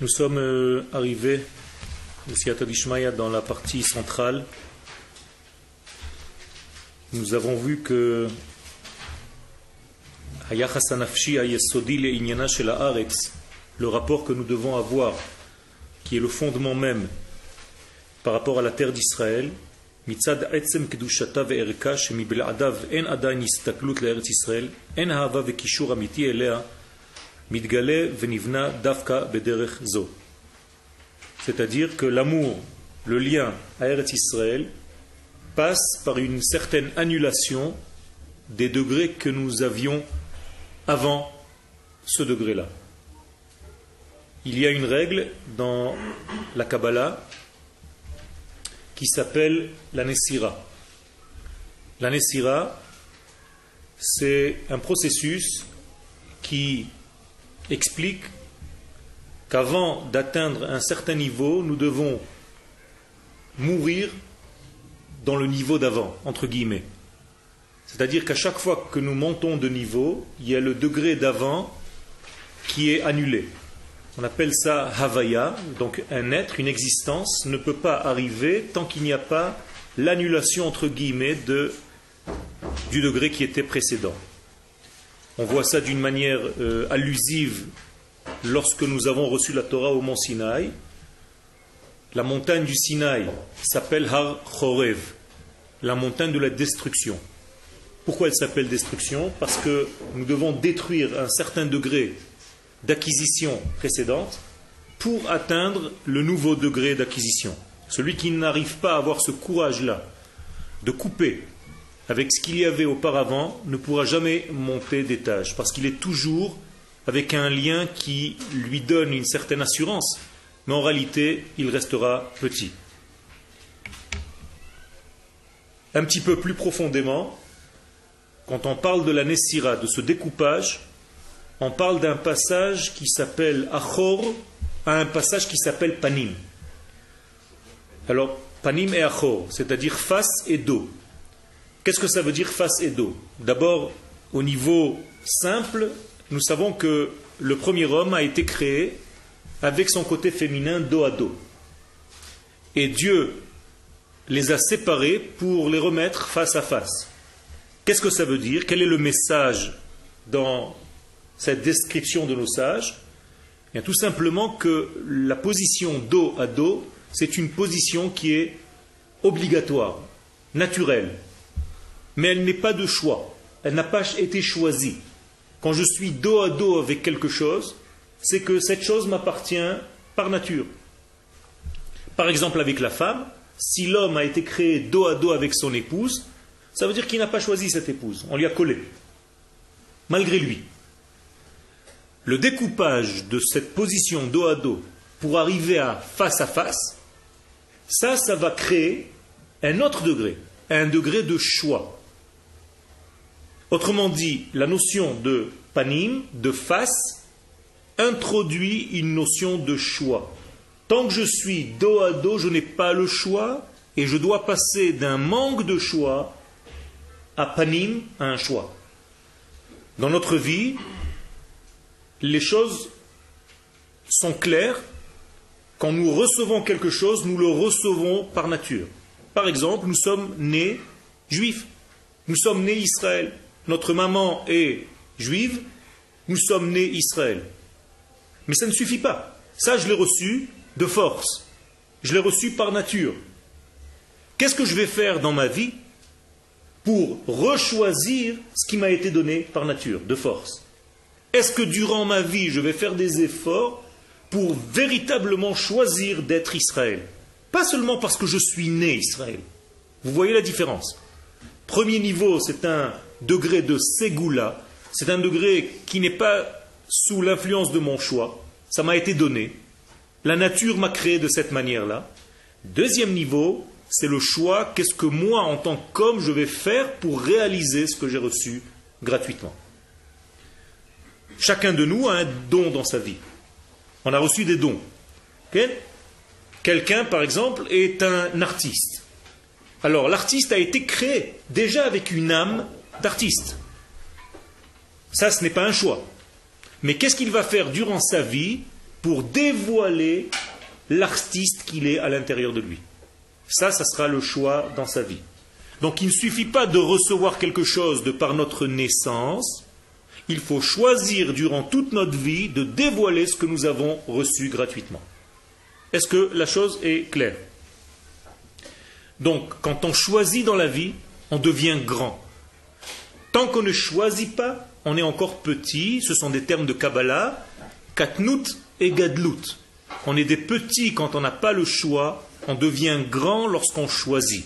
Nous sommes euh, arrivés, dans la partie centrale. Nous avons vu que le rapport que nous devons avoir, qui est le fondement même par rapport à la terre d'Israël, מצד עצם קדושתה וערכה שמבלעדיו אין עדיין הסתכלות לארץ ישראל, אין אהבה וקישור אמיתי אליה, Dafka Zo. C'est-à-dire que l'amour, le lien à Eretz Israël, passe par une certaine annulation des degrés que nous avions avant ce degré-là. Il y a une règle dans la Kabbalah qui s'appelle la Nessira. La c'est un processus qui explique qu'avant d'atteindre un certain niveau, nous devons mourir dans le niveau d'avant, entre guillemets. C'est-à-dire qu'à chaque fois que nous montons de niveau, il y a le degré d'avant qui est annulé. On appelle ça Havaya, donc un être, une existence ne peut pas arriver tant qu'il n'y a pas l'annulation entre guillemets du degré qui était précédent. On voit ça d'une manière euh, allusive lorsque nous avons reçu la Torah au mont Sinaï. La montagne du Sinaï s'appelle Har Chorev, la montagne de la destruction. Pourquoi elle s'appelle destruction? Parce que nous devons détruire un certain degré d'acquisition précédente pour atteindre le nouveau degré d'acquisition. Celui qui n'arrive pas à avoir ce courage-là de couper avec ce qu'il y avait auparavant ne pourra jamais monter d'étage parce qu'il est toujours avec un lien qui lui donne une certaine assurance, mais en réalité, il restera petit. Un petit peu plus profondément, quand on parle de la Nessira, de ce découpage, on parle d'un passage qui s'appelle Achor à un passage qui s'appelle Panim. Alors, Panim et Achor, c'est-à-dire face et dos. Qu'est-ce que ça veut dire face et dos? D'abord, au niveau simple, nous savons que le premier homme a été créé avec son côté féminin dos à dos. Et Dieu les a séparés pour les remettre face à face. Qu'est-ce que ça veut dire? Quel est le message dans cette description de nos sages? Bien, Tout simplement que la position dos à dos, c'est une position qui est obligatoire, naturelle, mais elle n'est pas de choix, elle n'a pas été choisie. Quand je suis dos à dos avec quelque chose, c'est que cette chose m'appartient par nature. Par exemple avec la femme, si l'homme a été créé dos à dos avec son épouse, ça veut dire qu'il n'a pas choisi cette épouse, on lui a collé, malgré lui le découpage de cette position dos à dos pour arriver à face à face, ça, ça va créer un autre degré, un degré de choix. Autrement dit, la notion de panim, de face, introduit une notion de choix. Tant que je suis dos à dos, je n'ai pas le choix et je dois passer d'un manque de choix à panim, à un choix. Dans notre vie, les choses sont claires. Quand nous recevons quelque chose, nous le recevons par nature. Par exemple, nous sommes nés juifs. Nous sommes nés Israël. Notre maman est juive. Nous sommes nés Israël. Mais ça ne suffit pas. Ça, je l'ai reçu de force. Je l'ai reçu par nature. Qu'est-ce que je vais faire dans ma vie pour rechoisir ce qui m'a été donné par nature, de force? Est-ce que durant ma vie, je vais faire des efforts pour véritablement choisir d'être Israël? Pas seulement parce que je suis né Israël. Vous voyez la différence Premier niveau, c'est un degré de Ségoula, c'est un degré qui n'est pas sous l'influence de mon choix, ça m'a été donné. La nature m'a créé de cette manière-là. Deuxième niveau, c'est le choix, qu'est-ce que moi, en tant qu'homme, je vais faire pour réaliser ce que j'ai reçu gratuitement? Chacun de nous a un don dans sa vie. On a reçu des dons. Quelqu'un, par exemple, est un artiste. Alors, l'artiste a été créé déjà avec une âme d'artiste. Ça, ce n'est pas un choix. Mais qu'est-ce qu'il va faire durant sa vie pour dévoiler l'artiste qu'il est à l'intérieur de lui? Ça, ça sera le choix dans sa vie. Donc il ne suffit pas de recevoir quelque chose de par notre naissance, il faut choisir durant toute notre vie de dévoiler ce que nous avons reçu gratuitement. Est-ce que la chose est claire? Donc quand on choisit dans la vie, on devient grand. Tant qu'on ne choisit pas, on est encore petit, ce sont des termes de Kabbalah, katnout et gadlout. On est des petits quand on n'a pas le choix, on devient grand lorsqu'on choisit.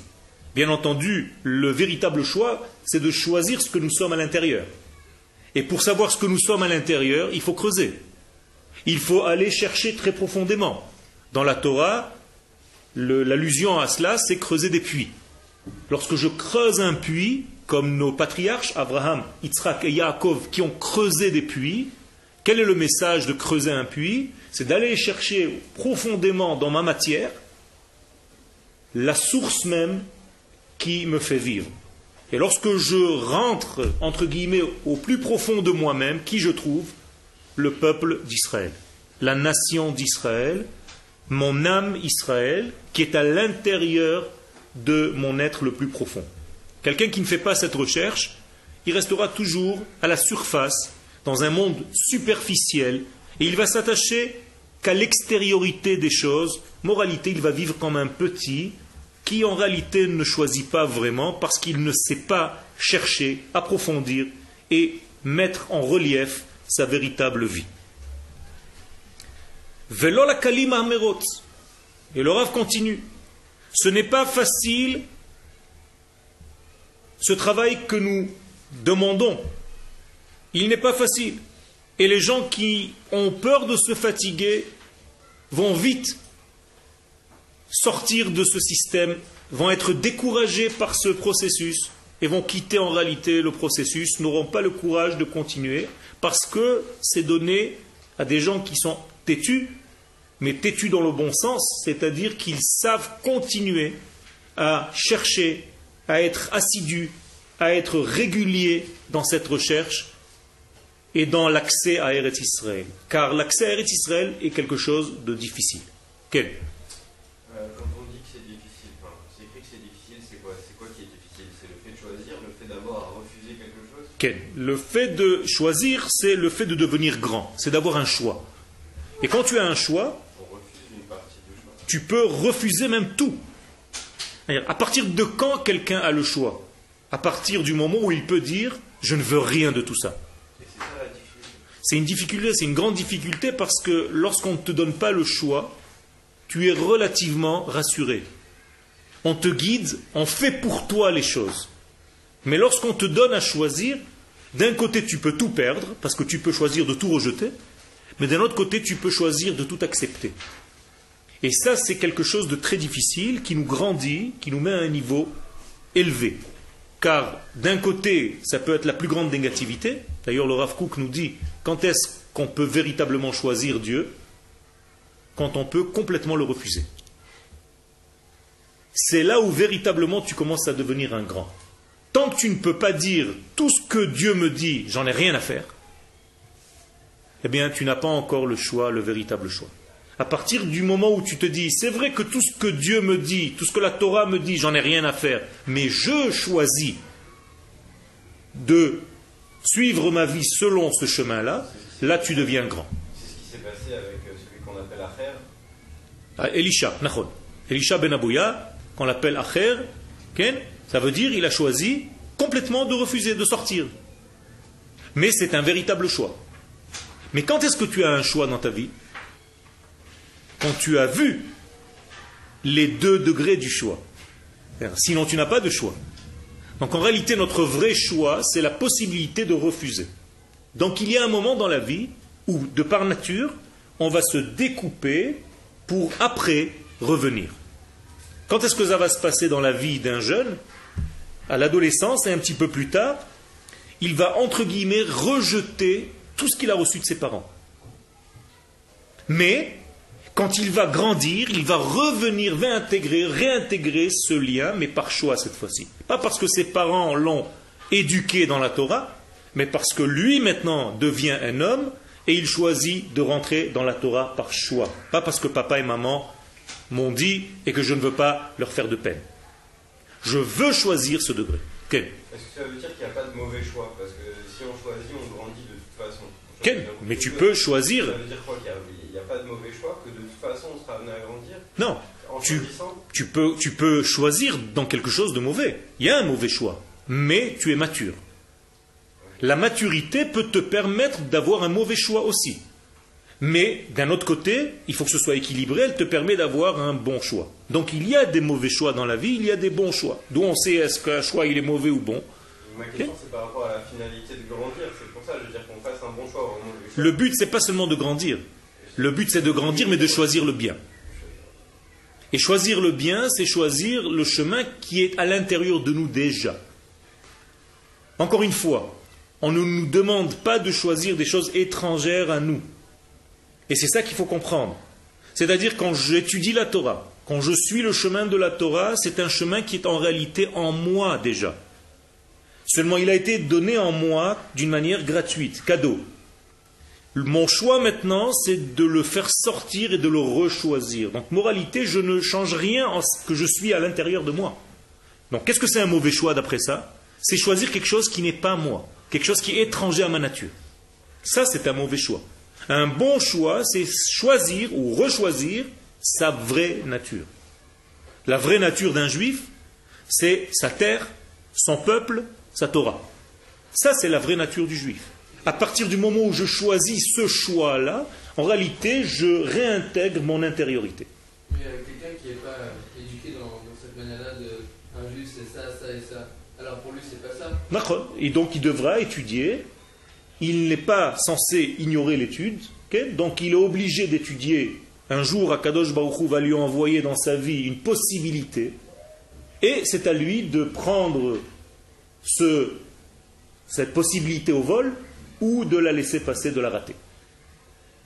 Bien entendu, le véritable choix, c'est de choisir ce que nous sommes à l'intérieur. Et pour savoir ce que nous sommes à l'intérieur, il faut creuser. Il faut aller chercher très profondément. Dans la Torah, l'allusion à cela, c'est creuser des puits. Lorsque je creuse un puits, comme nos patriarches, Abraham, Yitzhak et Yaakov, qui ont creusé des puits, quel est le message de creuser un puits? C'est d'aller chercher profondément dans ma matière la source même qui me fait vivre. Et lorsque je rentre, entre guillemets, au plus profond de moi-même, qui je trouve? Le peuple d'Israël, la nation d'Israël, mon âme Israël, qui est à l'intérieur de mon être le plus profond. Quelqu'un qui ne fait pas cette recherche, il restera toujours à la surface, dans un monde superficiel, et il va s'attacher qu'à l'extériorité des choses. Moralité, il va vivre comme un petit qui en réalité ne choisit pas vraiment parce qu'il ne sait pas chercher, approfondir et mettre en relief sa véritable vie. Et le Rav continue. Ce n'est pas facile ce travail que nous demandons. Il n'est pas facile. Et les gens qui ont peur de se fatiguer vont vite sortir de ce système, vont être découragés par ce processus et vont quitter en réalité le processus, n'auront pas le courage de continuer parce que c'est donné à des gens qui sont têtus mais têtus dans le bon sens, c'est-à-dire qu'ils savent continuer à chercher, à être assidus, à être réguliers dans cette recherche et dans l'accès à Eretz Israël. Car l'accès à Eretz Israël est quelque chose de difficile. Quel euh, Quand on dit que c'est difficile, c'est écrit que c'est difficile, c'est quoi, quoi qui est difficile? C'est le fait de choisir, le fait d'avoir à refuser quelque chose? Quel Le fait de choisir, c'est le fait de devenir grand, c'est d'avoir un choix. Et quand tu as un choix, tu peux refuser même tout. À partir de quand quelqu'un a le choix? À partir du moment où il peut dire je ne veux rien de tout ça. C'est une difficulté, c'est une grande difficulté parce que lorsqu'on ne te donne pas le choix, tu es relativement rassuré. On te guide, on fait pour toi les choses. Mais lorsqu'on te donne à choisir, d'un côté tu peux tout perdre parce que tu peux choisir de tout rejeter, mais d'un autre côté tu peux choisir de tout accepter. Et ça, c'est quelque chose de très difficile qui nous grandit, qui nous met à un niveau élevé. Car d'un côté, ça peut être la plus grande négativité. D'ailleurs, le Rav nous dit quand est-ce qu'on peut véritablement choisir Dieu Quand on peut complètement le refuser? C'est là où véritablement tu commences à devenir un grand. Tant que tu ne peux pas dire tout ce que Dieu me dit, j'en ai rien à faire, eh bien, tu n'as pas encore le choix, le véritable choix. À partir du moment où tu te dis, c'est vrai que tout ce que Dieu me dit, tout ce que la Torah me dit, j'en ai rien à faire, mais je choisis de suivre ma vie selon ce chemin-là, là tu deviens grand. C'est ce qui s'est passé avec euh, celui qu'on appelle Acher ah, Elisha, Nachon. Elisha ben Abouya, qu'on l'appelle Acher, ça veut dire il a choisi complètement de refuser de sortir. Mais c'est un véritable choix. Mais quand est-ce que tu as un choix dans ta vie? Quand tu as vu les deux degrés du choix. Sinon, tu n'as pas de choix. Donc en réalité, notre vrai choix, c'est la possibilité de refuser. Donc il y a un moment dans la vie où, de par nature, on va se découper pour après revenir. Quand est-ce que ça va se passer dans la vie d'un jeune? À l'adolescence et un petit peu plus tard, il va, entre guillemets, rejeter tout ce qu'il a reçu de ses parents. Mais quand il va grandir, il va revenir, va intégrer, réintégrer ce lien, mais par choix cette fois-ci. Pas parce que ses parents l'ont éduqué dans la Torah, mais parce que lui maintenant devient un homme et il choisit de rentrer dans la Torah par choix, pas parce que papa et maman m'ont dit et que je ne veux pas leur faire de peine. Je veux choisir ce degré. Est-ce que ça veut dire qu'il n'y a pas de mauvais choix Parce que si on choisit, on grandit de toute façon. mais tu peux choisir. Ça veut dire quoi Qu'il n'y a, pas de mauvais choix, amené à grandir Non. Tu, tu, peux, tu peux choisir dans quelque chose de mauvais. Il y a un mauvais choix, mais tu es mature. La maturité peut te permettre d'avoir un mauvais choix aussi. Mais d'un autre côté, il faut que ce soit équilibré, elle te permet d'avoir un bon choix. Donc il y a des mauvais choix dans la vie, il y a des bons choix. D'où on sait est-ce qu'un choix il est mauvais ou bon. Ma question c'est par rapport à la finalité de grandir, c'est pour ça je veux dire qu'on fasse un bon choix mauvais choix. Le but c'est pas seulement de grandir. Le but c'est de grandir mais de choisir le bien. Et choisir le bien, c'est choisir le chemin qui est à l'intérieur de nous déjà. Encore une fois, on ne nous demande pas de choisir des choses étrangères à nous. Et c'est ça qu'il faut comprendre. C'est-à-dire quand j'étudie la Torah, quand je suis le chemin de la Torah, c'est un chemin qui est en réalité en moi déjà. Seulement il a été donné en moi d'une manière gratuite, cadeau. Mon choix maintenant, c'est de le faire sortir et de le rechoisir. Donc, moralité, je ne change rien en ce que je suis à l'intérieur de moi. Donc, qu'est-ce que c'est un mauvais choix d'après ça? C'est choisir quelque chose qui n'est pas moi, quelque chose qui est étranger à ma nature. Ça, c'est un mauvais choix. Un bon choix, c'est choisir ou rechoisir sa vraie nature. La vraie nature d'un juif, c'est sa terre, son peuple, sa Torah. Ça, c'est la vraie nature du juif. À partir du moment où je choisis ce choix-là, en réalité, je réintègre mon intériorité. Mais quelqu'un qui n'est pas éduqué dans, cette manière-là de un juif, c'est ça, ça et ça. Alors pour lui, c'est pas ça. D'accord. Et donc il devra étudier il n'est pas censé ignorer l'étude, donc il est obligé d'étudier. Un jour, Akadosh Baruch va lui envoyer dans sa vie une possibilité, et c'est à lui de prendre cette possibilité au vol ou de la laisser passer, de la rater.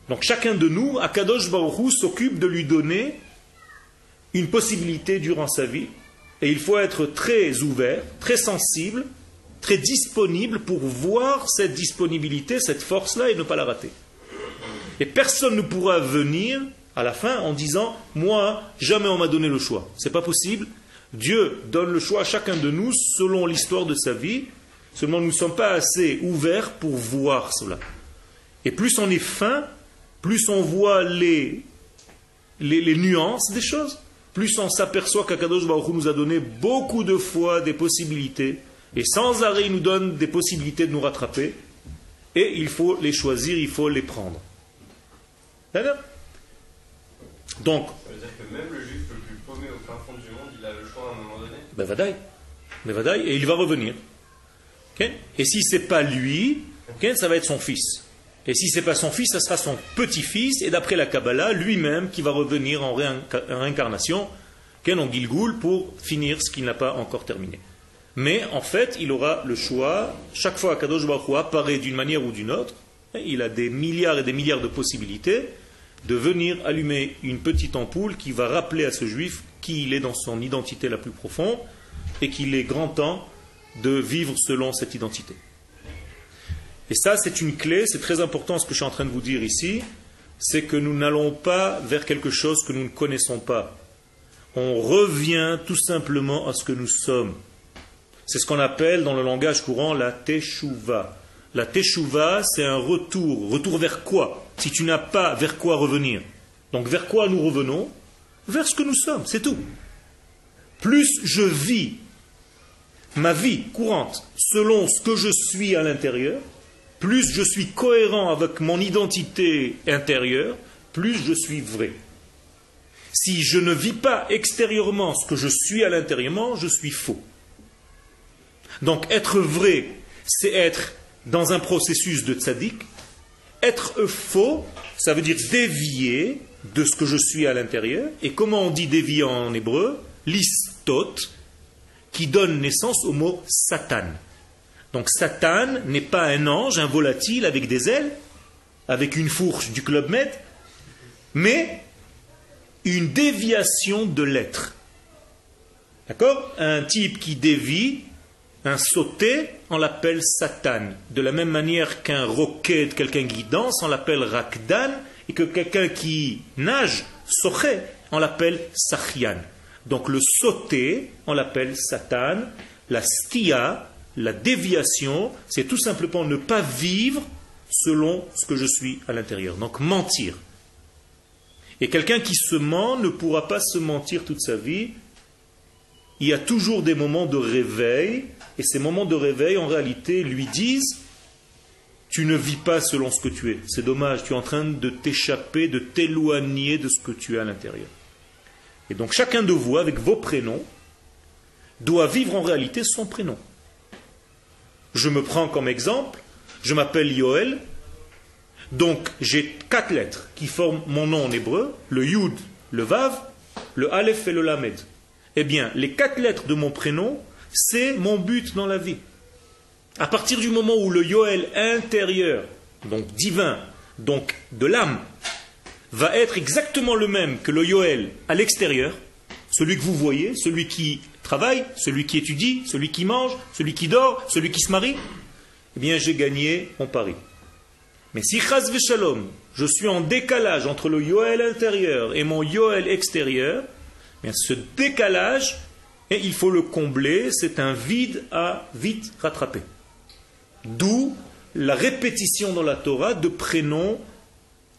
Donc chacun de nous, Akadosh Baruch s'occupe de lui donner une possibilité durant sa vie, et il faut être très ouvert, très sensible très disponible pour voir cette disponibilité, cette force-là et ne pas la rater. Et personne ne pourra venir à la fin en disant Moi, jamais on m'a donné le choix. C'est pas possible. Dieu donne le choix à chacun de nous selon l'histoire de sa vie. Seulement, nous ne sommes pas assez ouverts pour voir cela. Et plus on est fin, plus on voit les, les, nuances des choses, plus on s'aperçoit qu'Akadosh Baruch nous a donné beaucoup de fois des possibilités et sans arrêt, il nous donne des possibilités de nous rattraper. Et il faut les choisir, il faut les prendre. D'accord? Donc. Ça veut dire que même le juif le plus paumé au fin fond du monde, il a le choix à un moment donné? Ben vadaï. Ben vadaï, et il va revenir. Et si ce n'est pas lui, ça va être son fils. Et si ce n'est pas son fils, ça sera son petit-fils, et d'après la Kabbalah, lui-même qui va revenir en réincarnation, en Gilgoul, pour finir ce qu'il n'a pas encore terminé. Mais en fait, il aura le choix. Chaque fois qu'Adosh Baruch apparaît d'une manière ou d'une autre, il a des milliards et des milliards de possibilités de venir allumer une petite ampoule qui va rappeler à ce juif qui il est dans son identité la plus profonde et qu'il est grand temps de vivre selon cette identité. Et ça, c'est une clé, c'est très important ce que je suis en train de vous dire ici, c'est que nous n'allons pas vers quelque chose que nous ne connaissons pas. On revient tout simplement à ce que nous sommes. C'est ce qu'on appelle dans le langage courant la teshuva. La teshuva, c'est un retour. Retour vers quoi? Si tu n'as pas vers quoi revenir. Donc vers quoi nous revenons? Vers ce que nous sommes, c'est tout. Plus je vis ma vie courante selon ce que je suis à l'intérieur, plus je suis cohérent avec mon identité intérieure, plus je suis vrai. Si je ne vis pas extérieurement ce que je suis à l'intérieurement, je suis faux. Donc être vrai, c'est être dans un processus de tzaddik. Être faux, ça veut dire dévier de ce que je suis à l'intérieur. Et comment on dit dévier en hébreu? Listot, qui donne naissance au mot Satan. Donc Satan n'est pas un ange, un volatile avec des ailes, avec une fourche du Club Med, mais une déviation de l'être. D'accord? Un type qui dévie Un sauté, on l'appelle Satan. De la même manière qu'un roquet, quelqu'un qui danse, on l'appelle Rakdan. Et que quelqu'un qui nage, Soché, on l'appelle Sachian. Donc le sauté, on l'appelle Satan. La stia, la déviation, c'est tout simplement ne pas vivre selon ce que je suis à l'intérieur. Donc mentir. Et quelqu'un qui se ment ne pourra pas se mentir toute sa vie. Il y a toujours des moments de réveil, et ces moments de réveil, en réalité, lui disent Tu ne vis pas selon ce que tu es. C'est dommage, tu es en train de t'échapper, de t'éloigner de ce que tu es à l'intérieur. Et donc chacun de vous, avec vos prénoms, doit vivre en réalité son prénom. Je me prends comme exemple, je m'appelle Yoel, donc j'ai quatre lettres qui forment mon nom en hébreu, le Yud, le Vav, le Aleph et le Lamed. Eh bien, les quatre lettres de mon prénom, c'est mon but dans la vie. À partir du moment où le Yoel intérieur, donc divin, donc de l'âme, va être exactement le même que le Yoel à l'extérieur, celui que vous voyez, celui qui travaille, celui qui étudie, celui qui mange, celui qui dort, celui qui se marie, eh bien j'ai gagné mon pari. Mais si chas shalom, je suis en décalage entre le Yoel intérieur et mon Yoel extérieur, eh bien ce décalage, et il faut le combler, c'est un vide à vite rattraper. D'où la répétition dans la Torah de prénoms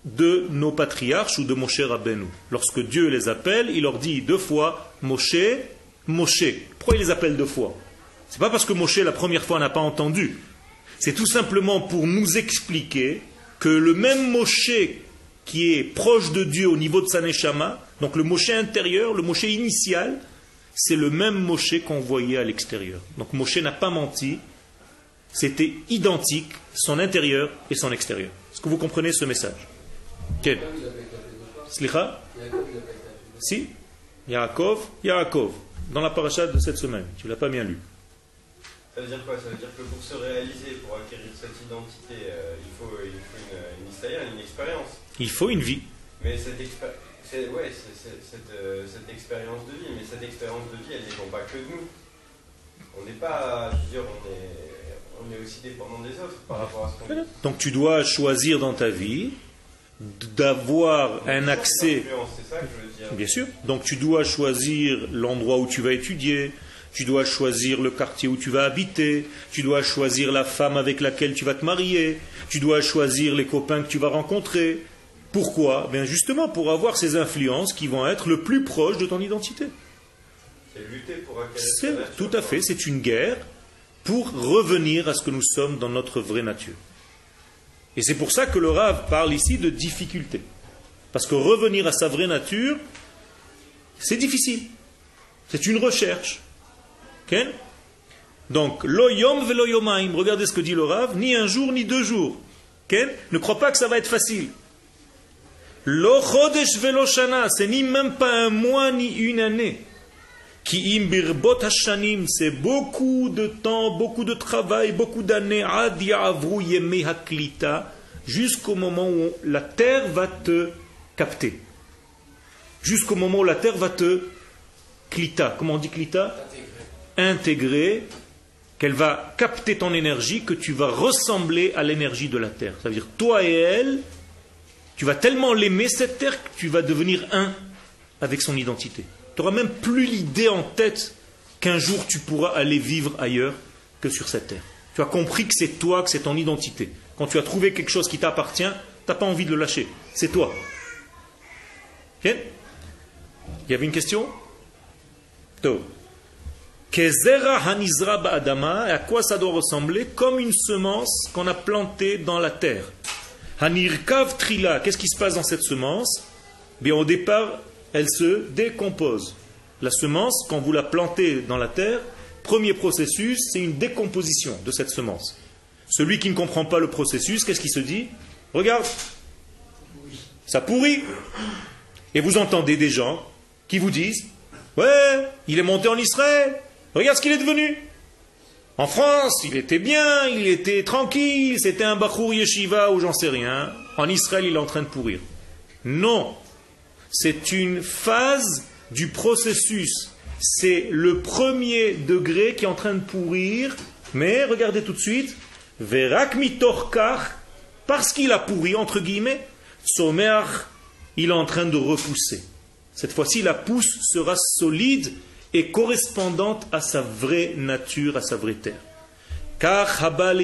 de nos patriarches ou de Moshe Rabbeinu. Lorsque Dieu les appelle, il leur dit deux fois Moshe, Moshe. Pourquoi il les appelle deux fois? C'est pas parce que Moshe la première fois n'a pas entendu. C'est tout simplement pour nous expliquer que le même Moshe qui est proche de Dieu au niveau de sa neshama, donc le Moshe intérieur, le Moshe initial, c'est le même Moshe qu'on voyait à l'extérieur. Donc Moshe n'a pas menti, c'était identique, son intérieur et son extérieur. Est-ce que vous comprenez ce message? Quel Slicha Si Yaakov, Yaakov, dans la paracha de cette semaine. Tu ne l'as pas bien lu. Ça veut dire quoi? Ça veut dire que pour se réaliser, pour acquérir cette identité, euh, il faut, il faut une, une histoire, une expérience. Il faut une vie. Mais cette, expé- cette, euh, cette expérience de vie, mais cette expérience de vie, elle ne dépend pas que de nous. On n'est pas, je veux dire, on est, on est aussi dépendant des autres par rapport à ce qu'on Donc tu dois choisir dans ta vie d'avoir un accès Influence, C'est ça que je veux dire. Bien sûr. Donc tu dois choisir l'endroit où tu vas étudier, tu dois choisir le quartier où tu vas habiter, tu dois choisir la femme avec laquelle tu vas te marier, tu dois choisir les copains que tu vas rencontrer. Pourquoi? Bien justement pour avoir ces influences qui vont être le plus proches de ton identité. C'est tout à fait, c'est une guerre pour revenir à ce que nous sommes dans notre vraie nature. Et c'est pour ça que le Rav parle ici de difficulté. Parce que revenir à sa vraie nature, c'est difficile. C'est une recherche. Ok Donc, lo yom velo yomaim, regardez ce que dit le Rav, ni un jour ni deux jours. Ne crois pas que ça va être facile. Lo chodesh velo shana, c'est ni même pas un mois ni une année. Ki im birbot hashanim, c'est beaucoup de temps, beaucoup de travail, beaucoup d'années, ad ya'avru yemei haklita, jusqu'au moment où la terre va te capter. Jusqu'au moment où la terre va te klita. Comment on dit klita? Intégrer, qu'elle va capter ton énergie, que tu vas ressembler à l'énergie de la terre. Ça veut dire, toi et elle, tu vas tellement l'aimer, cette terre, que tu vas devenir un avec son identité. Tu n'auras même plus l'idée en tête qu'un jour tu pourras aller vivre ailleurs que sur cette terre. Tu as compris que c'est toi, que c'est ton identité. Quand tu as trouvé quelque chose qui t'appartient, tu n'as pas envie de le lâcher. C'est toi. Ok? Il y avait une question? Ba'adama, à quoi ça doit ressembler Comme une semence qu'on a plantée dans la terre? Hanirkav trila, qu'est-ce qui se passe dans cette semence? Bien, au départ, elle se décompose. La semence, quand vous la plantez dans la terre, premier processus, c'est une décomposition de cette semence. Celui qui ne comprend pas le processus, qu'est-ce qu'il se dit? Regarde, ça pourrit. Et vous entendez des gens qui vous disent Ouais, il est monté en Israël, regarde ce qu'il est devenu. En France, il était bien, il était tranquille, c'était un Bachour Yeshiva ou j'en sais rien. En Israël, il est en train de pourrir. Non, c'est une phase du processus c'est le premier degré qui est en train de pourrir, mais regardez tout de suite, parce qu'il a pourri, entre guillemets, Somer, il est en train de repousser. Cette fois-ci, la pousse sera solide et correspondante à sa vraie nature, à sa vraie terre. Car Habal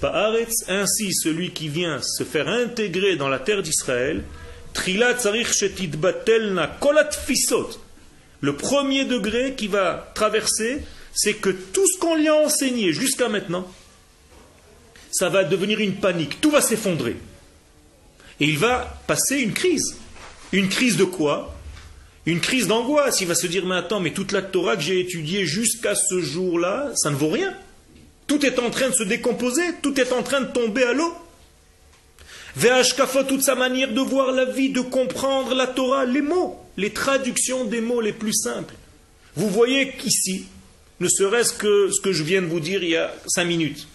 Paaretz, ainsi celui qui vient se faire intégrer dans la terre d'Israël, le premier degré qui va traverser, c'est que tout ce qu'on lui a enseigné jusqu'à maintenant, ça va devenir une panique, tout va s'effondrer. Et il va passer une crise. Une crise de quoi? Une crise d'angoisse. Il va se dire, mais attends, mais toute la Torah que j'ai étudiée jusqu'à ce jour-là, ça ne vaut rien. Tout est en train de se décomposer, tout est en train de tomber à l'eau. Ve'ashkafa, toute sa manière de voir la vie, de comprendre la Torah, les mots, les traductions des mots les plus simples. Vous voyez qu'ici, ne serait-ce que ce que je viens de vous dire il y a cinq minutes,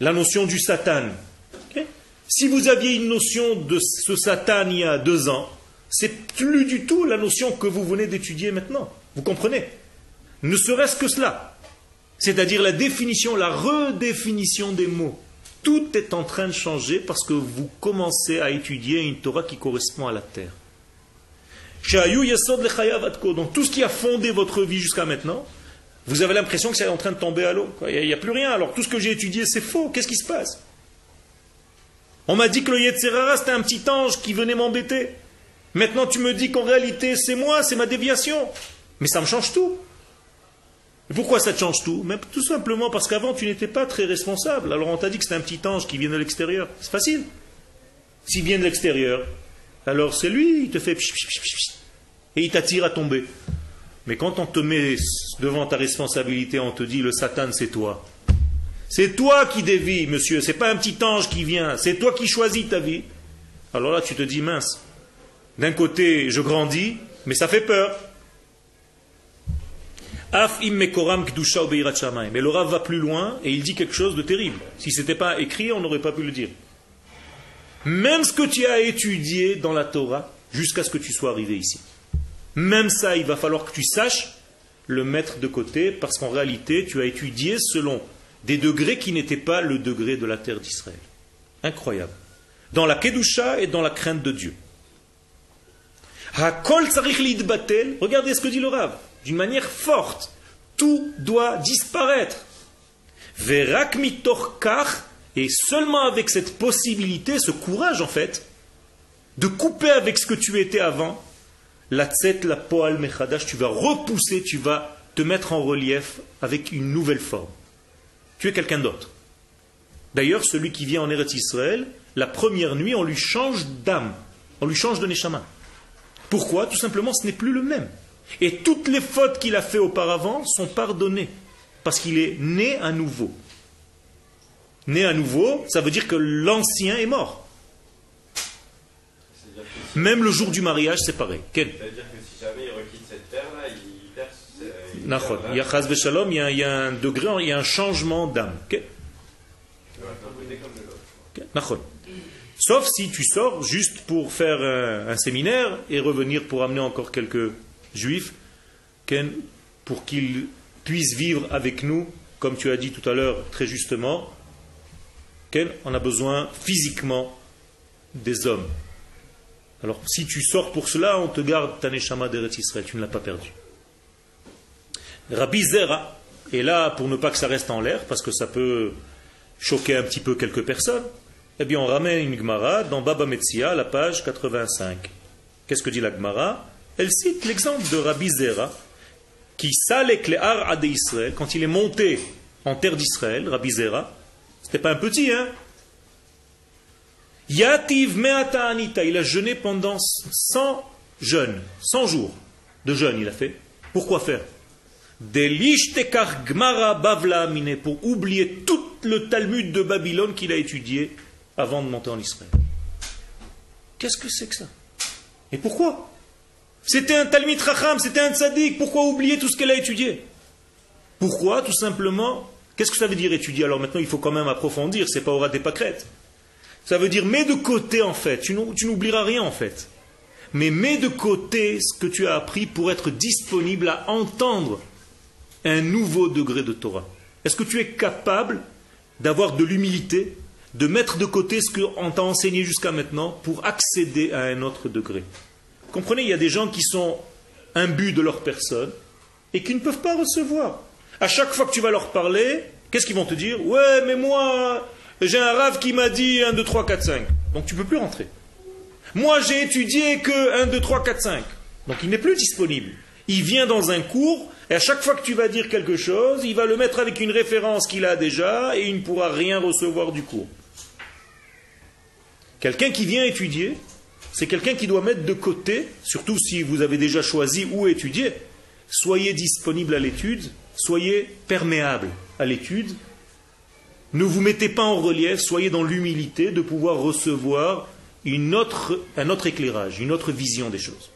la notion du Satan. Si vous aviez une notion de ce Satan il y a deux ans, c'est plus du tout la notion que vous venez d'étudier maintenant. Vous comprenez Ne serait-ce que cela. C'est-à-dire la définition, la redéfinition des mots. Tout est en train de changer parce que vous commencez à étudier une Torah qui correspond à la terre. Donc tout ce qui a fondé votre vie jusqu'à maintenant, vous avez l'impression que c'est en train de tomber à l'eau. Il n'y a, plus rien. Alors tout ce que j'ai étudié, c'est faux. Qu'est-ce qui se passe? On m'a dit que le Yetzerara, c'était un petit ange qui venait m'embêter. Maintenant, tu me dis qu'en réalité, c'est moi, c'est ma déviation. Mais ça me change tout. Pourquoi ça te change tout Tout simplement parce qu'avant, tu n'étais pas très responsable. Alors on t'a dit que c'était un petit ange qui vient de l'extérieur. C'est facile. S'il vient de l'extérieur, alors c'est lui, il te fait et il t'attire à tomber. Mais quand on te met devant ta responsabilité, on te dit le Satan c'est toi. C'est toi qui dévis, monsieur, c'est pas un petit ange qui vient, c'est toi qui choisis ta vie. Alors là, tu te dis mince. D'un côté, je grandis, mais ça fait peur. Mais le Rav va plus loin et il dit quelque chose de terrible. Si ce n'était pas écrit, on n'aurait pas pu le dire. Même ce que tu as étudié dans la Torah, jusqu'à ce que tu sois arrivé ici. Même ça, il va falloir que tu saches le mettre de côté, parce qu'en réalité, tu as étudié selon des degrés qui n'étaient pas le degré de la terre d'Israël. Incroyable. Dans la Kedusha et dans la crainte de Dieu. Regardez ce que dit le Rav. D'une manière forte. Tout doit disparaître. Verak et seulement avec cette possibilité, ce courage en fait, de couper avec ce que tu étais avant, la tset, la poal mechadash, tu vas repousser, tu vas te mettre en relief avec une nouvelle forme. Tu es quelqu'un d'autre. D'ailleurs, celui qui vient en Eretz Israël, la première nuit, on lui change d'âme, on lui change de neshama. Pourquoi? Tout simplement, ce n'est plus le même. Et toutes les fautes qu'il a fait auparavant sont pardonnées, parce qu'il est né à nouveau. Né à nouveau, ça veut dire que l'ancien est mort. Même le jour du mariage, c'est pareil. C'est-à-dire que si jamais il requitte cette terre-là, il perd. Il y a il y a un degré, il y a un changement d'âme. Sauf si tu sors juste pour faire un, séminaire et revenir pour amener encore quelques juifs pour qu'ils puissent vivre avec nous, comme tu as dit tout à l'heure très justement, on a besoin physiquement des hommes. Alors, si tu sors pour cela, on te garde ta neshama d'Eretz Israël, tu ne l'as pas perdu. Rabbi Zera est là pour ne pas que ça reste en l'air, parce que ça peut choquer un petit peu quelques personnes. Eh bien, on ramène une Gemara dans Baba Metzia, la page 85. Qu'est-ce que dit la Gemara? Elle cite l'exemple de Rabbi Zera, qui salek le Ade Israël, quand il est monté en terre d'Israël, Rabbi Zera, c'était pas un petit, hein. Yativ Meata Anita, il a jeûné pendant 100 jeûnes, 100 jours de jeûne il a fait. Pourquoi faire? Bavla pour oublier tout le Talmud de Babylone qu'il a étudié avant de monter en Israël. Qu'est-ce que c'est que ça? Et pourquoi? C'était un Talmud Racham, c'était un tzaddik, pourquoi oublier tout ce qu'elle a étudié? Pourquoi Tout simplement Qu'est-ce que ça veut dire étudier? Alors maintenant, il faut quand même approfondir, c'est pas aura des pâquerettes. Ça veut dire, mets de côté en fait, tu n'oublieras rien en fait. mais mets de côté ce que tu as appris pour être disponible à entendre un nouveau degré de Torah. Est-ce que tu es capable d'avoir de l'humilité, de mettre de côté ce qu'on t'a enseigné jusqu'à maintenant pour accéder à un autre degré? Comprenez, il y a des gens qui sont imbus de leur personne et qui ne peuvent pas recevoir. À chaque fois que tu vas leur parler, qu'est-ce qu'ils vont te dire? Ouais, mais moi, j'ai un rave qui m'a dit 1, 2, 3, 4, 5. Donc tu ne peux plus rentrer. Moi, j'ai étudié que 1, 2, 3, 4, 5. Donc il n'est plus disponible. Il vient dans un cours, et à chaque fois que tu vas dire quelque chose, il va le mettre avec une référence qu'il a déjà, et il ne pourra rien recevoir du cours. Quelqu'un qui vient étudier, c'est quelqu'un qui doit mettre de côté, surtout si vous avez déjà choisi où étudier, soyez disponible à l'étude, soyez perméable à l'étude, ne vous mettez pas en relief, soyez dans l'humilité de pouvoir recevoir un autre éclairage, une autre vision des choses.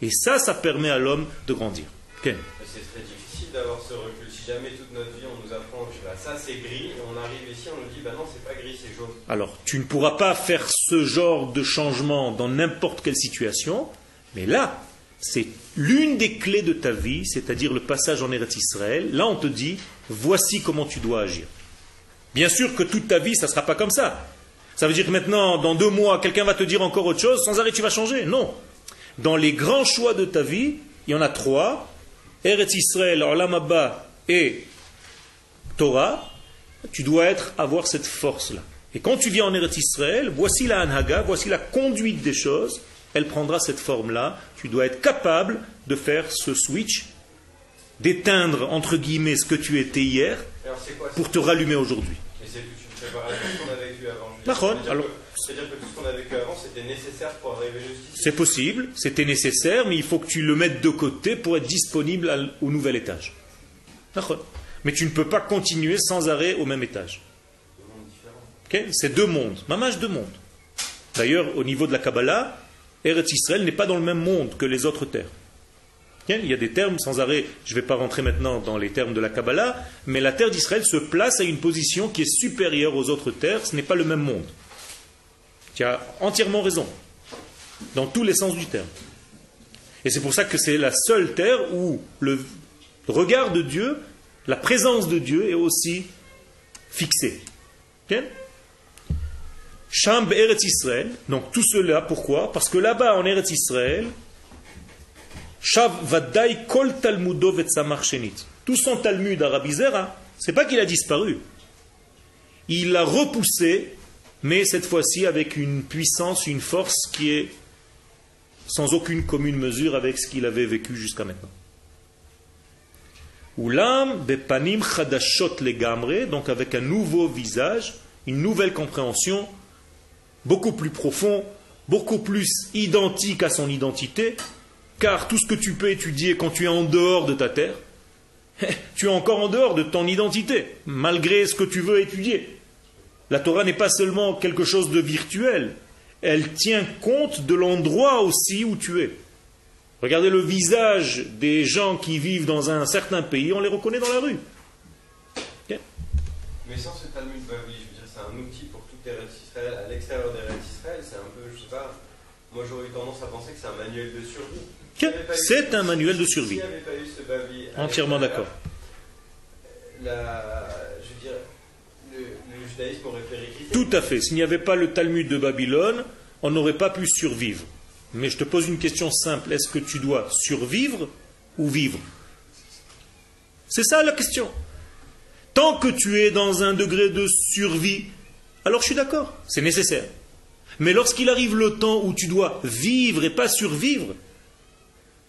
Et ça, ça permet à l'homme de grandir. C'est très difficile d'avoir ce recul. Si jamais toute notre vie on nous apprend que bah, ça c'est gris, on arrive ici, on nous dit bah non, c'est pas gris, c'est jaune. Alors, tu ne pourras pas faire ce genre de changement dans n'importe quelle situation, mais là, c'est l'une des clés de ta vie, c'est-à-dire le passage en Eretz Israël. Là, on te dit voici comment tu dois agir. Bien sûr que toute ta vie, ça ne sera pas comme ça. Ça veut dire que maintenant, dans deux mois, quelqu'un va te dire encore autre chose, sans arrêt tu vas changer. Non. Dans les grands choix de ta vie, il y en a trois. Eretz Israël, Olam Abba et Torah. Tu dois être, avoir cette force-là. Et quand tu viens en Eretz Israël, voici la Anhaga, voici la conduite des choses. Elle prendra cette forme-là. Tu dois être capable de faire ce switch, d'éteindre, entre guillemets, ce que tu étais hier, c'est quoi pour te rallumer aujourd'hui. C'est une préparation qu'on a vécu avant. Je veux D'accord, dire, c'est-à-dire alors- que- C'est-à-dire que tout ce qu'on a vécu avant, c'était nécessaire pour arriver jusqu'ici. C'est possible, c'était nécessaire, mais il faut que tu le mettes de côté pour être disponible au nouvel étage. D'accord. Mais tu ne peux pas continuer sans arrêt au même étage. C'est deux mondes, mamage deux mondes. D'ailleurs, au niveau de la Kabbalah, Eretz Israël n'est pas dans le même monde que les autres terres. Il y a des termes sans arrêt, je ne vais pas rentrer maintenant dans les termes de la Kabbalah, mais la terre d'Israël se place à une position qui est supérieure aux autres terres, ce n'est pas le même monde. Tu as entièrement raison, dans tous les sens du terme. Et c'est pour ça que c'est la seule terre où le regard de Dieu, la présence de Dieu est aussi fixée. Ok? Sham Eretz Israël, donc tout cela, pourquoi? Parce que là-bas, en Eretz Israël, Shav Vadai Kol Talmudo. Tout son Talmud Zera, c'est pas qu'il a disparu. Il l'a repoussé, mais cette fois-ci avec une puissance, une force qui est sans aucune commune mesure avec ce qu'il avait vécu jusqu'à maintenant. Oulam bepanim chadashot legamre, donc avec un nouveau visage, une nouvelle compréhension, beaucoup plus profond, beaucoup plus identique à son identité, car tout ce que tu peux étudier quand tu es en dehors de ta terre, tu es encore en dehors de ton identité, malgré ce que tu veux étudier. La Torah n'est pas seulement quelque chose de virtuel, elle tient compte de l'endroit aussi où tu es. Regardez le visage des gens qui vivent dans un certain pays, on les reconnaît dans la rue. Mais sans ce Talmud Bavli, je veux dire, c'est un outil pour toute Eretz Israël. À l'extérieur d'Eretz Israël, c'est un peu, je sais pas, moi j'aurais eu tendance à penser que c'est un manuel de survie. C'est un manuel de survie. S'il n'y avait pas eu ce Bavli. à Entièrement d'accord. La, je veux dire, le, le judaïsme aurait périclité. Tout à fait. S'il n'y avait pas le Talmud de Babylone, on n'aurait pas pu survivre. Mais je te pose une question simple. Est-ce que tu dois survivre ou vivre? C'est ça la question. Tant que tu es dans un degré de survie, alors je suis d'accord, c'est nécessaire. Mais lorsqu'il arrive le temps où tu dois vivre et pas survivre,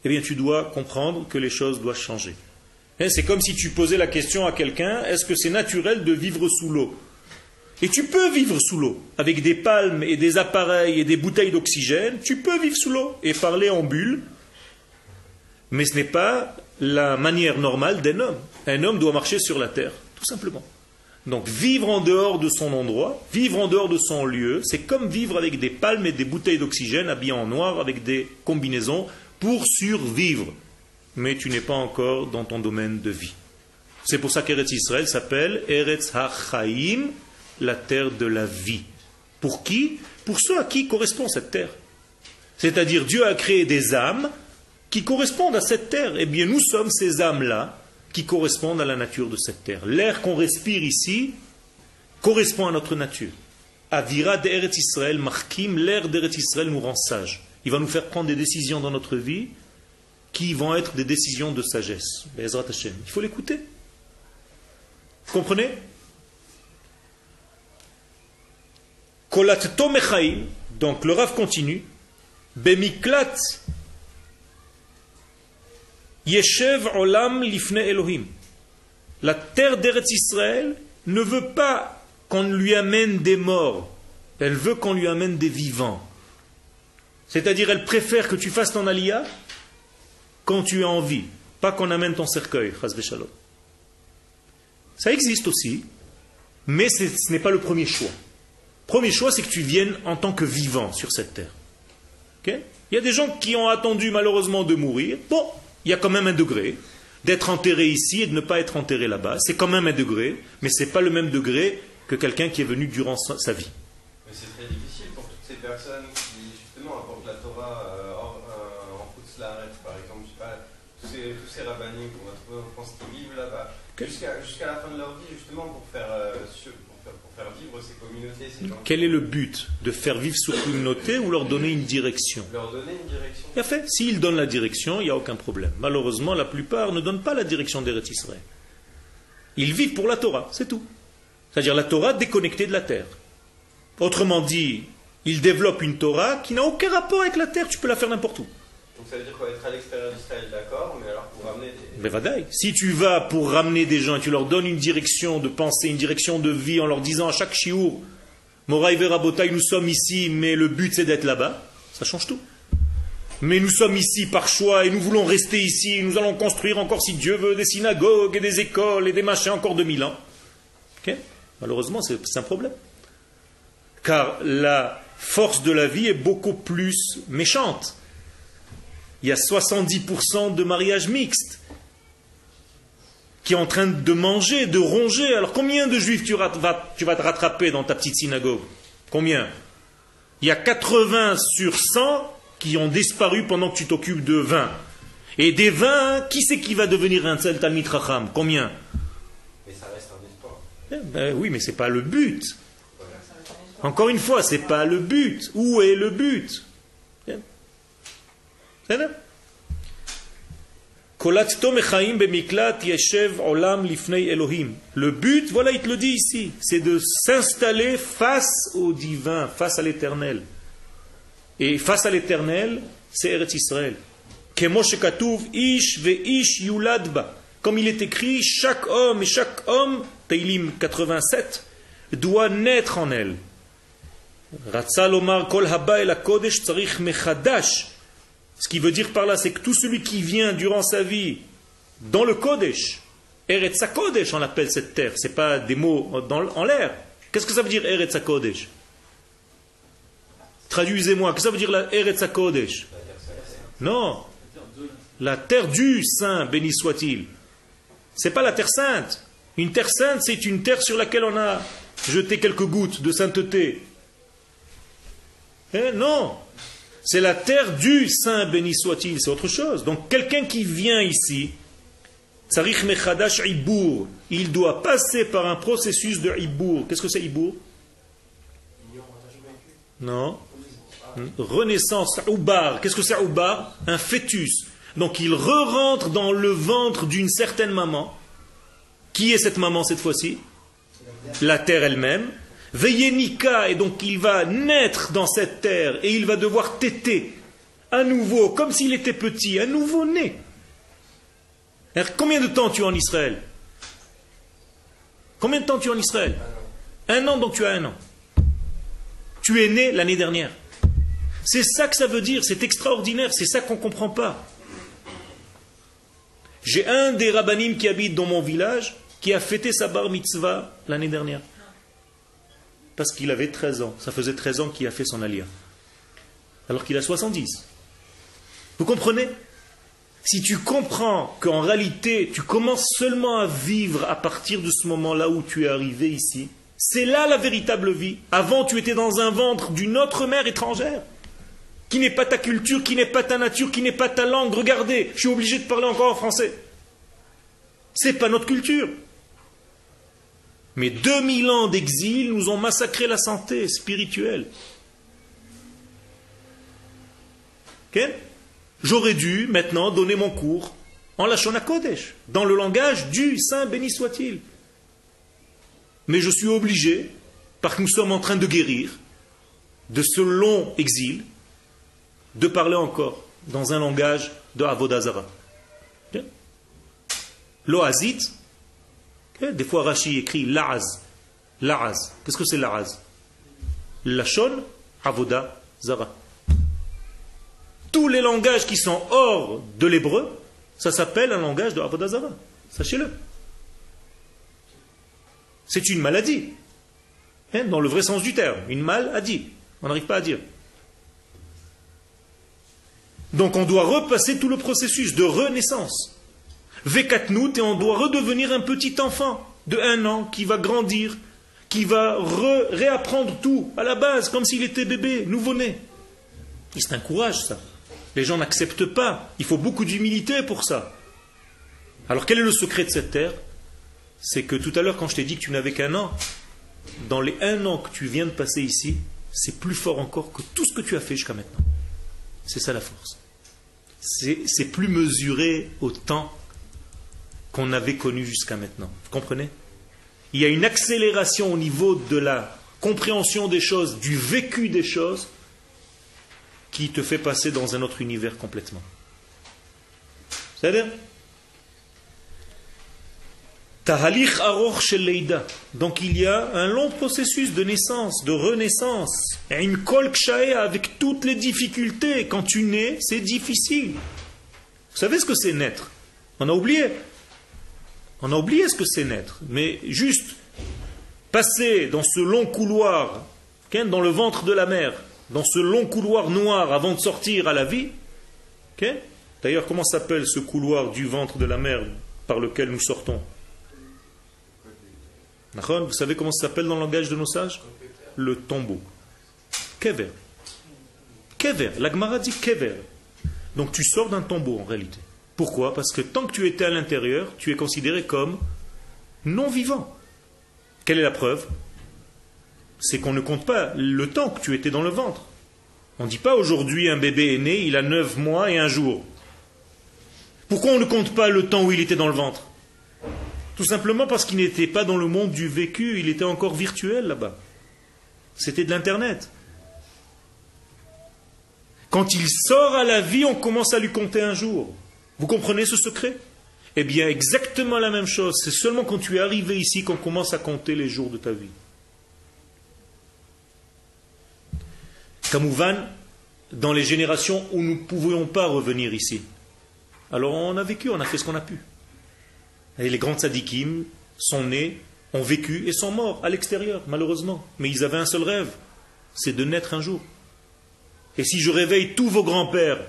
eh bien tu dois comprendre que les choses doivent changer. Hein, C'est comme si tu posais la question à quelqu'un, est-ce que c'est naturel de vivre sous l'eau? Et tu peux vivre sous l'eau, avec des palmes et des appareils et des bouteilles d'oxygène, tu peux vivre sous l'eau et parler en bulle, mais ce n'est pas la manière normale d'un homme. Un homme doit marcher sur la terre, tout simplement. Donc vivre en dehors de son endroit, vivre en dehors de son lieu, c'est comme vivre avec des palmes et des bouteilles d'oxygène habillées en noir avec des combinaisons pour survivre. Mais tu n'es pas encore dans ton domaine de vie. C'est pour ça qu'Eretz Israël s'appelle Eretz HaChaim, la terre de la vie. Pour qui Pour ceux à qui correspond cette terre. C'est-à-dire Dieu a créé des âmes qui correspondent à cette terre. Eh bien, nous sommes ces âmes-là qui correspondent à la nature de cette terre. L'air qu'on respire ici correspond à notre nature. Avira d'Eret Israël, Markim, l'air d'Eret Israël nous rend sages. Il va nous faire prendre des décisions dans notre vie qui vont être des décisions de sagesse. Il faut l'écouter. Vous comprenez? Donc le Rav continue, Bemiklat Yeshev Olam Lifne Elohim. La terre d'Eretz Israël ne veut pas qu'on lui amène des morts, elle veut qu'on lui amène des vivants. C'est-à-dire, elle préfère que tu fasses ton alia quand tu es en vie, pas qu'on amène ton cercueil, Ça existe aussi, mais ce n'est pas le premier choix. Premier choix, c'est que tu viennes en tant que vivant sur cette terre. Il y a des gens qui ont attendu malheureusement de mourir. Bon, il y a quand même un degré. D'être enterré ici et de ne pas être enterré là-bas, c'est quand même un degré, mais ce n'est pas le même degré que quelqu'un qui est venu durant sa, vie. Mais c'est très difficile pour toutes ces personnes qui, justement, apportent la Torah euh, euh, en Koutzlaret, par exemple. Je sais pas, tous ces, tous ces rabbiniques qu'on va trouver en France qui vivent là-bas, jusqu'à la fin de leur vie, justement, pour faire, euh, faire vivre ces communautés. Quel est le but De faire vivre ces communautés ou leur donner une direction? Leur donner une direction. Bien fait. S'ils donnent la direction, il n'y a aucun problème. Malheureusement, la plupart ne donnent pas la direction d'Eretz Israël. Ils vivent pour la Torah, c'est tout. C'est-à-dire la Torah déconnectée de la terre. Autrement dit, ils développent une Torah qui n'a aucun rapport avec la terre, tu peux la faire n'importe où. Donc ça veut dire qu'on va être à l'extérieur d'Israël, d'accord, mais alors pour ramener des... Mais si tu vas pour ramener des gens et tu leur donnes une direction de pensée, une direction de vie en leur disant à chaque chiour, Moraï Verabotaï, nous sommes ici, mais le but c'est d'être là-bas, ça change tout. Mais nous sommes ici par choix et nous voulons rester ici, nous allons construire encore, si Dieu veut, des synagogues et des écoles et des machins encore 2000 ans. Malheureusement, c'est un problème. Car la force de la vie est beaucoup plus méchante il y a 70% de mariages mixtes qui est en train de manger, de ronger. Alors combien de juifs tu vas, tu vas te rattraper dans ta petite synagogue? Combien? Il y a 80 sur 100 qui ont disparu pendant que tu t'occupes de 20. Et des 20, qui c'est qui va devenir un Talmid Racham Combien? Mais ça reste un espoir. Eh ben, oui, mais ce n'est pas le but. Encore une fois, ce n'est pas le but. Où est le but? Le but, voilà, il te le dit ici, c'est de s'installer face au divin, face à l'éternel. Et face à l'éternel, c'est Eretz Israël. Comme il est écrit, chaque homme et chaque homme, Teilim 87, doit naître en elle. kol haba el kodesh tsarich mechadash. Ce qui veut dire par là, c'est que tout celui qui vient durant sa vie dans le Kodesh, Eretz Kodesh, on appelle cette terre, ce n'est pas des mots en l'air. Qu'est-ce que ça veut dire Eretz Kodesh Traduisez-moi, que ça veut dire la Eretz Kodesh Non, la terre du Saint, béni soit-il. C'est pas la terre sainte. Une terre sainte, c'est une terre sur laquelle on a jeté quelques gouttes de sainteté. Eh, non, c'est la terre du Saint béni soit-il, c'est autre chose. Donc quelqu'un qui vient ici, il doit passer par un processus de Ibour. Qu'est-ce que c'est Ibour? Non. Renaissance, Oubar. Qu'est-ce que c'est Oubar Un fœtus. Donc il re-rentre dans le ventre d'une certaine maman. Qui est cette maman cette fois-ci? La terre elle-même. Nika, et donc il va naître dans cette terre et il va devoir téter à nouveau, comme s'il était petit, un nouveau-né. Combien de temps tu es en Israël? Combien de temps tu es en Israël? Un an, donc tu as un an. Tu es né l'année dernière. C'est ça que ça veut dire, c'est extraordinaire, c'est ça qu'on ne comprend pas. J'ai un des rabbinim qui habite dans mon village qui a fêté sa bar mitzvah l'année dernière parce qu'il avait 13 ans. Ça faisait 13 ans qu'il a fait son alia. Alors qu'il a 70. Vous comprenez? Si tu comprends qu'en réalité, tu commences seulement à vivre à partir de ce moment-là où tu es arrivé ici, c'est là la véritable vie. Avant, tu étais dans un ventre d'une autre mère étrangère, qui n'est pas ta culture, qui n'est pas ta nature, qui n'est pas ta langue. Regardez, je suis obligé de parler encore en français. C'est pas notre culture. Mais 2000 ans d'exil nous ont massacré la santé spirituelle. J'aurais dû maintenant donner mon cours en Lachon Kodesh, dans le langage du Saint béni soit-il. Mais je suis obligé, parce que nous sommes en train de guérir de ce long exil, de parler encore dans un langage de Avodazara. L'oazit, des fois Rashi écrit la'az. La'az. Qu'est-ce que c'est la'az? Lachon, Avoda, Zara. Tous les langages qui sont hors de l'hébreu, ça s'appelle un langage de Avoda Zara. Sachez-le. C'est une maladie. Hein, dans le vrai sens du terme. Une maladie. On n'arrive pas à dire. Donc on doit repasser tout le processus de renaissance. Vekatnout et on doit redevenir un petit enfant de un an qui va grandir, qui va réapprendre tout à la base, comme s'il était bébé, nouveau-né. C'est un courage ça. Les gens n'acceptent pas. Il faut beaucoup d'humilité pour ça. Alors quel est le secret de cette terre? C'est que tout à l'heure quand je t'ai dit que tu n'avais qu'un an, dans les un an que tu viens de passer ici, c'est plus fort encore que tout ce que tu as fait jusqu'à maintenant. C'est ça la force. C'est plus mesuré au temps qu'on avait connu jusqu'à maintenant. Vous comprenez? Il y a une accélération au niveau de la compréhension des choses, du vécu des choses, qui te fait passer dans un autre univers complètement. C'est-à-dire donc il y a un long processus de naissance, de renaissance. Une kol avec toutes les difficultés. Quand tu nais, c'est difficile. Vous savez ce que c'est naître? On a oublié. On a oublié ce que c'est naître. Mais juste passer dans ce long couloir, dans le ventre de la mer, dans ce long couloir noir avant de sortir à la vie. D'ailleurs, comment s'appelle ce couloir du ventre de la mer par lequel nous sortons? Vous savez comment ça s'appelle dans le langage de nos sages? Le tombeau. Kever. Kever. L'Agmara dit Kever. Donc tu sors d'un tombeau en réalité. Pourquoi? Parce que tant que tu étais à l'intérieur, tu es considéré comme non vivant. Quelle est la preuve? C'est qu'on ne compte pas le temps que tu étais dans le ventre. On ne dit pas aujourd'hui un bébé est né, il a neuf mois et un jour. Pourquoi on ne compte pas le temps où il était dans le ventre? Tout simplement parce qu'il n'était pas dans le monde du vécu, il était encore virtuel là-bas. C'était de l'Internet. Quand il sort à la vie, on commence à lui compter un jour. Vous comprenez ce secret? Eh bien, exactement la même chose. C'est seulement quand tu es arrivé ici qu'on commence à compter les jours de ta vie. Kamouvan, dans les générations où nous ne pouvions pas revenir ici. Alors on a vécu, on a fait ce qu'on a pu. Et les grands tzadikim sont nés, ont vécu et sont morts à l'extérieur, malheureusement. Mais ils avaient un seul rêve, c'est de naître un jour. Et si je réveille tous vos grands-pères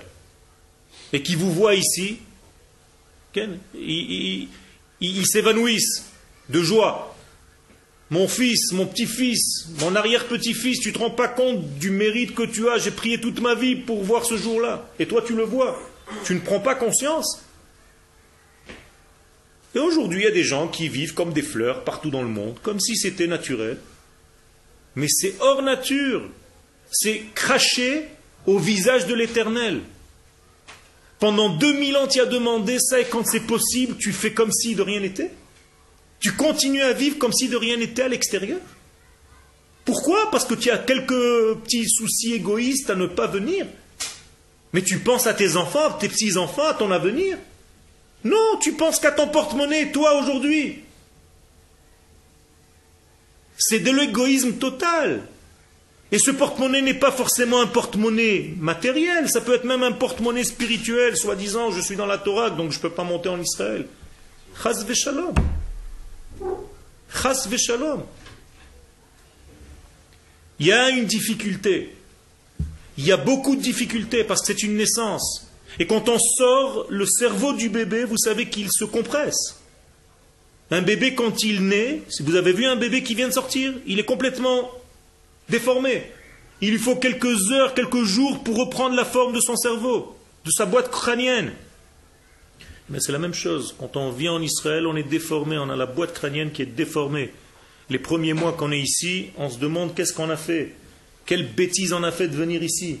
et qui vous voient ici, ils, s'évanouissent de joie. Mon fils, mon petit-fils, mon arrière-petit-fils, tu ne te rends pas compte du mérite que tu as. J'ai prié toute ma vie pour voir ce jour-là. Et toi, tu le vois. Tu ne prends pas conscience. Et aujourd'hui, il y a des gens qui vivent comme des fleurs partout dans le monde, comme si c'était naturel. Mais c'est hors nature. C'est craché au visage de l'éternel. Pendant 2000 ans, tu as demandé ça et quand c'est possible, tu fais comme si de rien n'était? Tu continues à vivre comme si de rien n'était à l'extérieur? Pourquoi? Parce que tu as quelques petits soucis égoïstes à ne pas venir. Mais tu penses à tes enfants, à tes petits-enfants, à ton avenir. Non, tu penses qu'à ton porte-monnaie, toi, aujourd'hui. C'est de l'égoïsme total. Et ce porte-monnaie n'est pas forcément un porte-monnaie matériel, ça peut être même un porte-monnaie spirituel, soi-disant je suis dans la Torah, donc je ne peux pas monter en Israël. Chas v'shalom. Chas v'shalom. Il y a une difficulté. Il y a beaucoup de difficultés parce que c'est une naissance. Et quand on sort le cerveau du bébé, vous savez qu'il se compresse. Un bébé, quand il naît, si vous avez vu un bébé qui vient de sortir, il est complètement déformé. Il lui faut quelques heures, quelques jours pour reprendre la forme de son cerveau, de sa boîte crânienne. Mais c'est la même chose. Quand on vient en Israël, on est déformé, on a la boîte crânienne qui est déformée. Les premiers mois qu'on est ici, on se demande qu'est-ce qu'on a fait. Quelle bêtise on a fait de venir ici.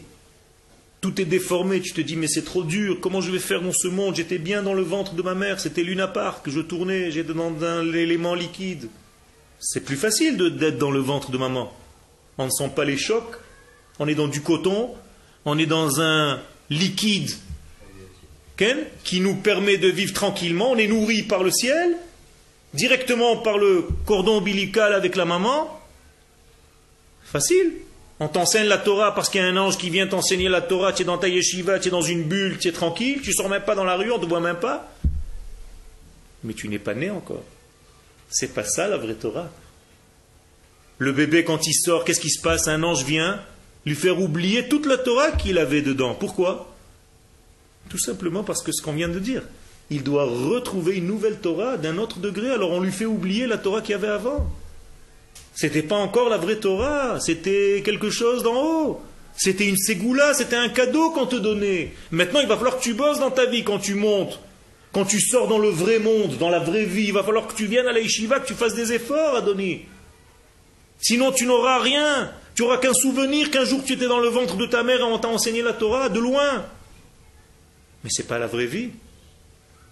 Tout est déformé, tu te dis mais c'est trop dur, comment je vais faire dans ce monde? J'étais bien dans le ventre de ma mère, c'était Luna Park, je tournais, j'étais dans un élément liquide. C'est plus facile d'être dans le ventre de maman. On ne sent pas les chocs, on est dans du coton, on est dans un liquide qui nous permet de vivre tranquillement, on est nourri par le ciel, directement par le cordon ombilical avec la maman. Facile. On t'enseigne la Torah parce qu'il y a un ange qui vient t'enseigner la Torah, tu es dans ta yeshiva, tu es dans une bulle, tu es tranquille, tu sors même pas dans la rue, on ne te voit même pas. Mais tu n'es pas né encore. C'est pas ça la vraie Torah. Le bébé, quand il sort, qu'est-ce qui se passe? Un ange vient lui faire oublier toute la Torah qu'il avait dedans. Pourquoi? Tout simplement parce que ce qu'on vient de dire. Il doit retrouver une nouvelle Torah d'un autre degré, alors on lui fait oublier la Torah qu'il y avait avant. C'était pas encore la vraie Torah, c'était quelque chose d'en haut. C'était une ségoula, c'était un cadeau qu'on te donnait. Maintenant, il va falloir que tu bosses dans ta vie quand tu montes. Quand tu sors dans le vrai monde, dans la vraie vie, il va falloir que tu viennes à la yeshiva, que tu fasses des efforts à donner. Sinon, tu n'auras rien. Tu auras qu'un souvenir qu'un jour tu étais dans le ventre de ta mère et on t'a enseigné la Torah de loin. Mais ce n'est pas la vraie vie.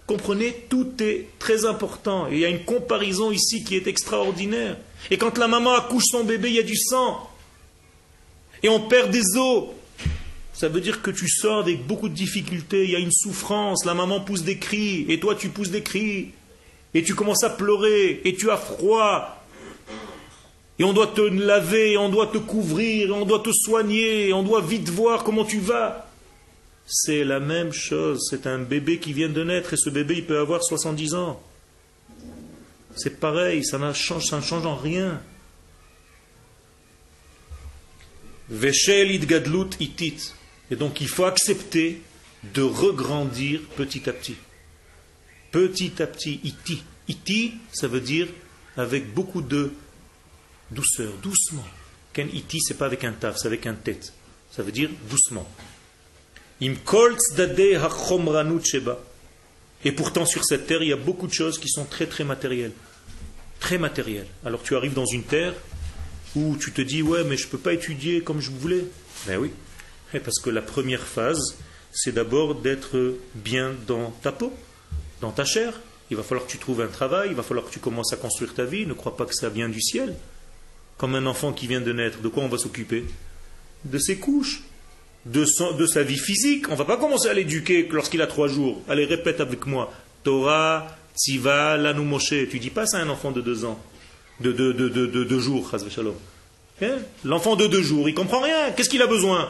Comprenez, tout est très important. Et il y a une comparaison ici qui est extraordinaire. Et quand la maman accouche son bébé, il y a du sang. Et on perd des os. Ça veut dire que tu sors avec beaucoup de difficultés, il y a une souffrance, la maman pousse des cris, et toi tu pousses des cris, et tu commences à pleurer, et tu as froid, et on doit te laver, on doit te couvrir, on doit te soigner, on doit vite voir comment tu vas. C'est la même chose, c'est un bébé qui vient de naître et ce bébé il peut avoir 70 ans. C'est pareil, ça, ne change, en rien. Veshel idgadlut itit. Et donc il faut accepter de regrandir petit à petit. Petit à petit, iti. Iti, ça veut dire avec beaucoup de douceur, doucement. Ken iti, c'est pas avec un taf, c'est avec un tête. Ça veut dire doucement. Et pourtant, sur cette terre, il y a beaucoup de choses qui sont très très matérielles. Très matérielles. Alors tu arrives dans une terre où tu te dis, ouais, mais je ne peux pas étudier comme je voulais. Ben oui. Parce que la première phase, c'est d'abord d'être bien dans ta peau, dans ta chair. Il va falloir que tu trouves un travail, il va falloir que tu commences à construire ta vie. Ne crois pas que ça vient du ciel. Comme un enfant qui vient de naître, de quoi on va s'occuper? De ses couches, de, sa vie physique. On ne va pas commencer à l'éduquer lorsqu'il a trois jours. Allez, répète avec moi. Torah, Tziva, Lanu Moshe. Tu dis pas ça à un enfant de deux ans, de deux, de, de, de, jours, hein? L'enfant de deux jours, il comprend rien. Qu'est-ce qu'il a besoin?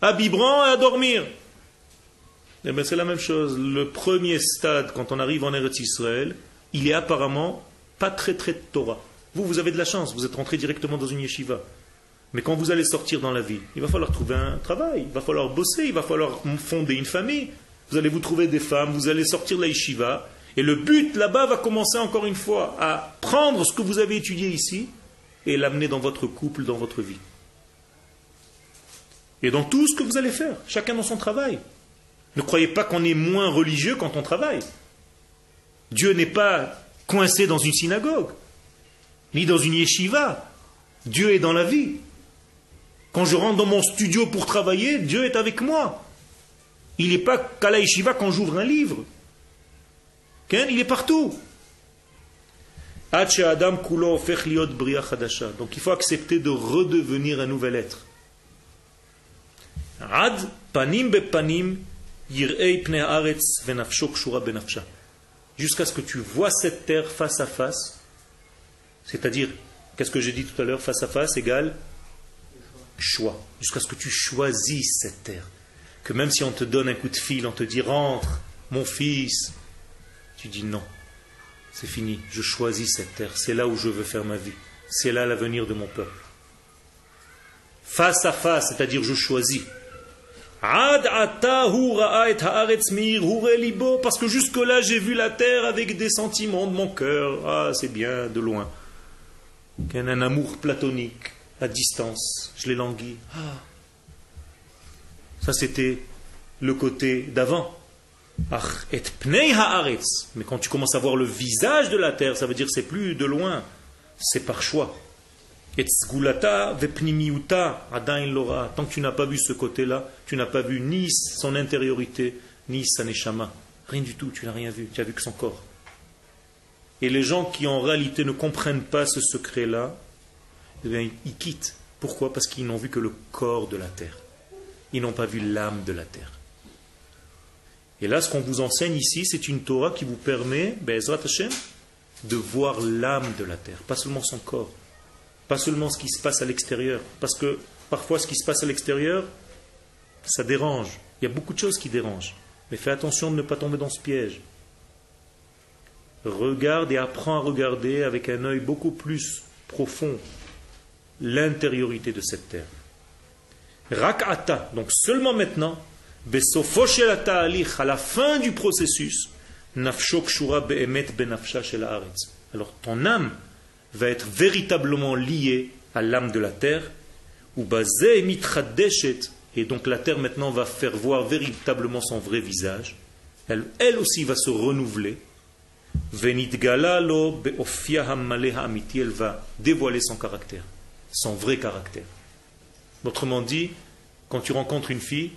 À biberon et à dormir. Eh bien, c'est la même chose. Le premier stade, quand on arrive en Eretz Israël, il est apparemment pas très très Torah. Vous, vous avez de la chance, vous êtes rentré directement dans une yeshiva. Mais quand vous allez sortir dans la vie, il va falloir trouver un travail, il va falloir bosser, il va falloir fonder une famille. Vous allez vous trouver des femmes, vous allez sortir de la yeshiva. Et le but là-bas va commencer encore une fois à prendre ce que vous avez étudié ici et l'amener dans votre couple, dans votre vie. Et dans tout ce que vous allez faire, chacun dans son travail. Ne croyez pas qu'on est moins religieux quand on travaille. Dieu n'est pas coincé dans une synagogue ni dans une yeshiva. Dieu est dans la vie. Quand je rentre dans mon studio pour travailler, Dieu est avec moi. Il n'est pas qu'à la yeshiva quand j'ouvre un livre. Il est partout. Donc il faut accepter de redevenir un nouvel être. Jusqu'à ce que tu vois cette terre face à face c'est-à-dire, qu'est-ce que j'ai dit tout à l'heure, face à face égale choix. Jusqu'à ce que tu choisisses cette terre. Que même si on te donne un coup de fil, on te dit rentre, mon fils, tu dis non, c'est fini, je choisis cette terre, c'est là où je veux faire ma vie, c'est là l'avenir de mon peuple. Face à face, c'est-à-dire je choisis. Parce que jusque-là, j'ai vu la terre avec des sentiments de mon cœur. Ah, c'est bien, de loin un amour platonique, à distance, je l'ai langui. Ah. Ça c'était le côté d'avant. Mais quand tu commences à voir le visage de la terre, ça veut dire c'est plus de loin, c'est par choix. Tant que tu n'as pas vu ce côté-là, tu n'as pas vu ni son intériorité, ni sa neshama. Rien du tout, tu n'as rien vu, tu as vu que son corps. Et les gens qui en réalité ne comprennent pas ce secret-là, eh ils quittent. Pourquoi? Parce qu'ils n'ont vu que le corps de la terre. Ils n'ont pas vu l'âme de la terre. Et là, ce qu'on vous enseigne ici, c'est une Torah qui vous permet, Bezrat Hashem, de voir l'âme de la terre, pas seulement son corps, pas seulement ce qui se passe à l'extérieur. Parce que parfois, ce qui se passe à l'extérieur, ça dérange. Il y a beaucoup de choses qui dérangent. Mais fais attention de ne pas tomber dans ce piège. Regarde et apprends à regarder avec un œil beaucoup plus profond l'intériorité de cette terre. Rak'ata, donc seulement maintenant, à la fin du processus, alors ton âme va être véritablement liée à l'âme de la terre, et donc la terre maintenant va faire voir véritablement son vrai visage. Elle aussi va se renouveler. Elle va dévoiler son caractère, son vrai caractère. Autrement dit, quand tu rencontres une fille,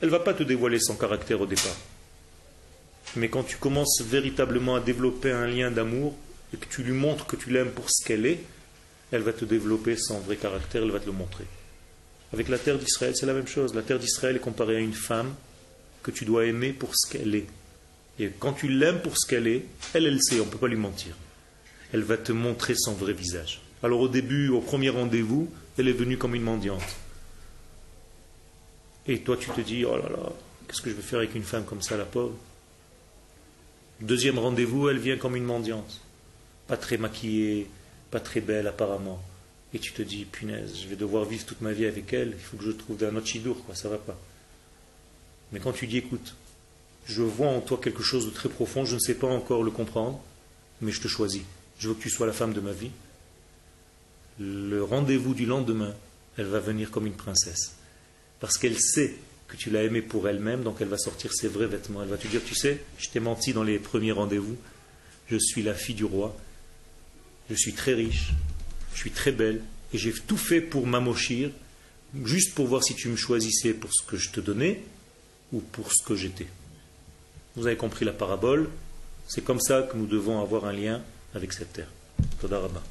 elle ne va pas te dévoiler son caractère au départ. Mais quand tu commences véritablement à développer un lien d'amour et que tu lui montres que tu l'aimes pour ce qu'elle est, elle va te développer son vrai caractère, elle va te le montrer. Avec la terre d'Israël, c'est la même chose. La terre d'Israël est comparée à une femme que tu dois aimer pour ce qu'elle est. Et quand tu l'aimes pour ce qu'elle est, elle, elle sait, on ne peut pas lui mentir. Elle va te montrer son vrai visage. Alors au début, au premier rendez-vous, elle est venue comme une mendiante. Et toi, tu te dis, oh là là, qu'est-ce que je vais faire avec une femme comme ça, la pauvre? Deuxième rendez-vous, elle vient comme une mendiante. Pas très maquillée, pas très belle apparemment. Et tu te dis, punaise, je vais devoir vivre toute ma vie avec elle, il faut que je trouve un autre chidour, quoi, ça va pas. Mais quand tu dis, écoute, je vois en toi quelque chose de très profond, je ne sais pas encore le comprendre, mais je te choisis. Je veux que tu sois la femme de ma vie. Le rendez-vous du lendemain, elle va venir comme une princesse. Parce qu'elle sait que tu l'as aimée pour elle-même, donc elle va sortir ses vrais vêtements. Elle va te dire, tu sais, je t'ai menti dans les premiers rendez-vous, je suis la fille du roi, je suis très riche, je suis très belle, et j'ai tout fait pour m'amochir, juste pour voir si tu me choisissais pour ce que je te donnais ou pour ce que j'étais. Vous avez compris la parabole, c'est comme ça que nous devons avoir un lien avec cette terre. Todarabah.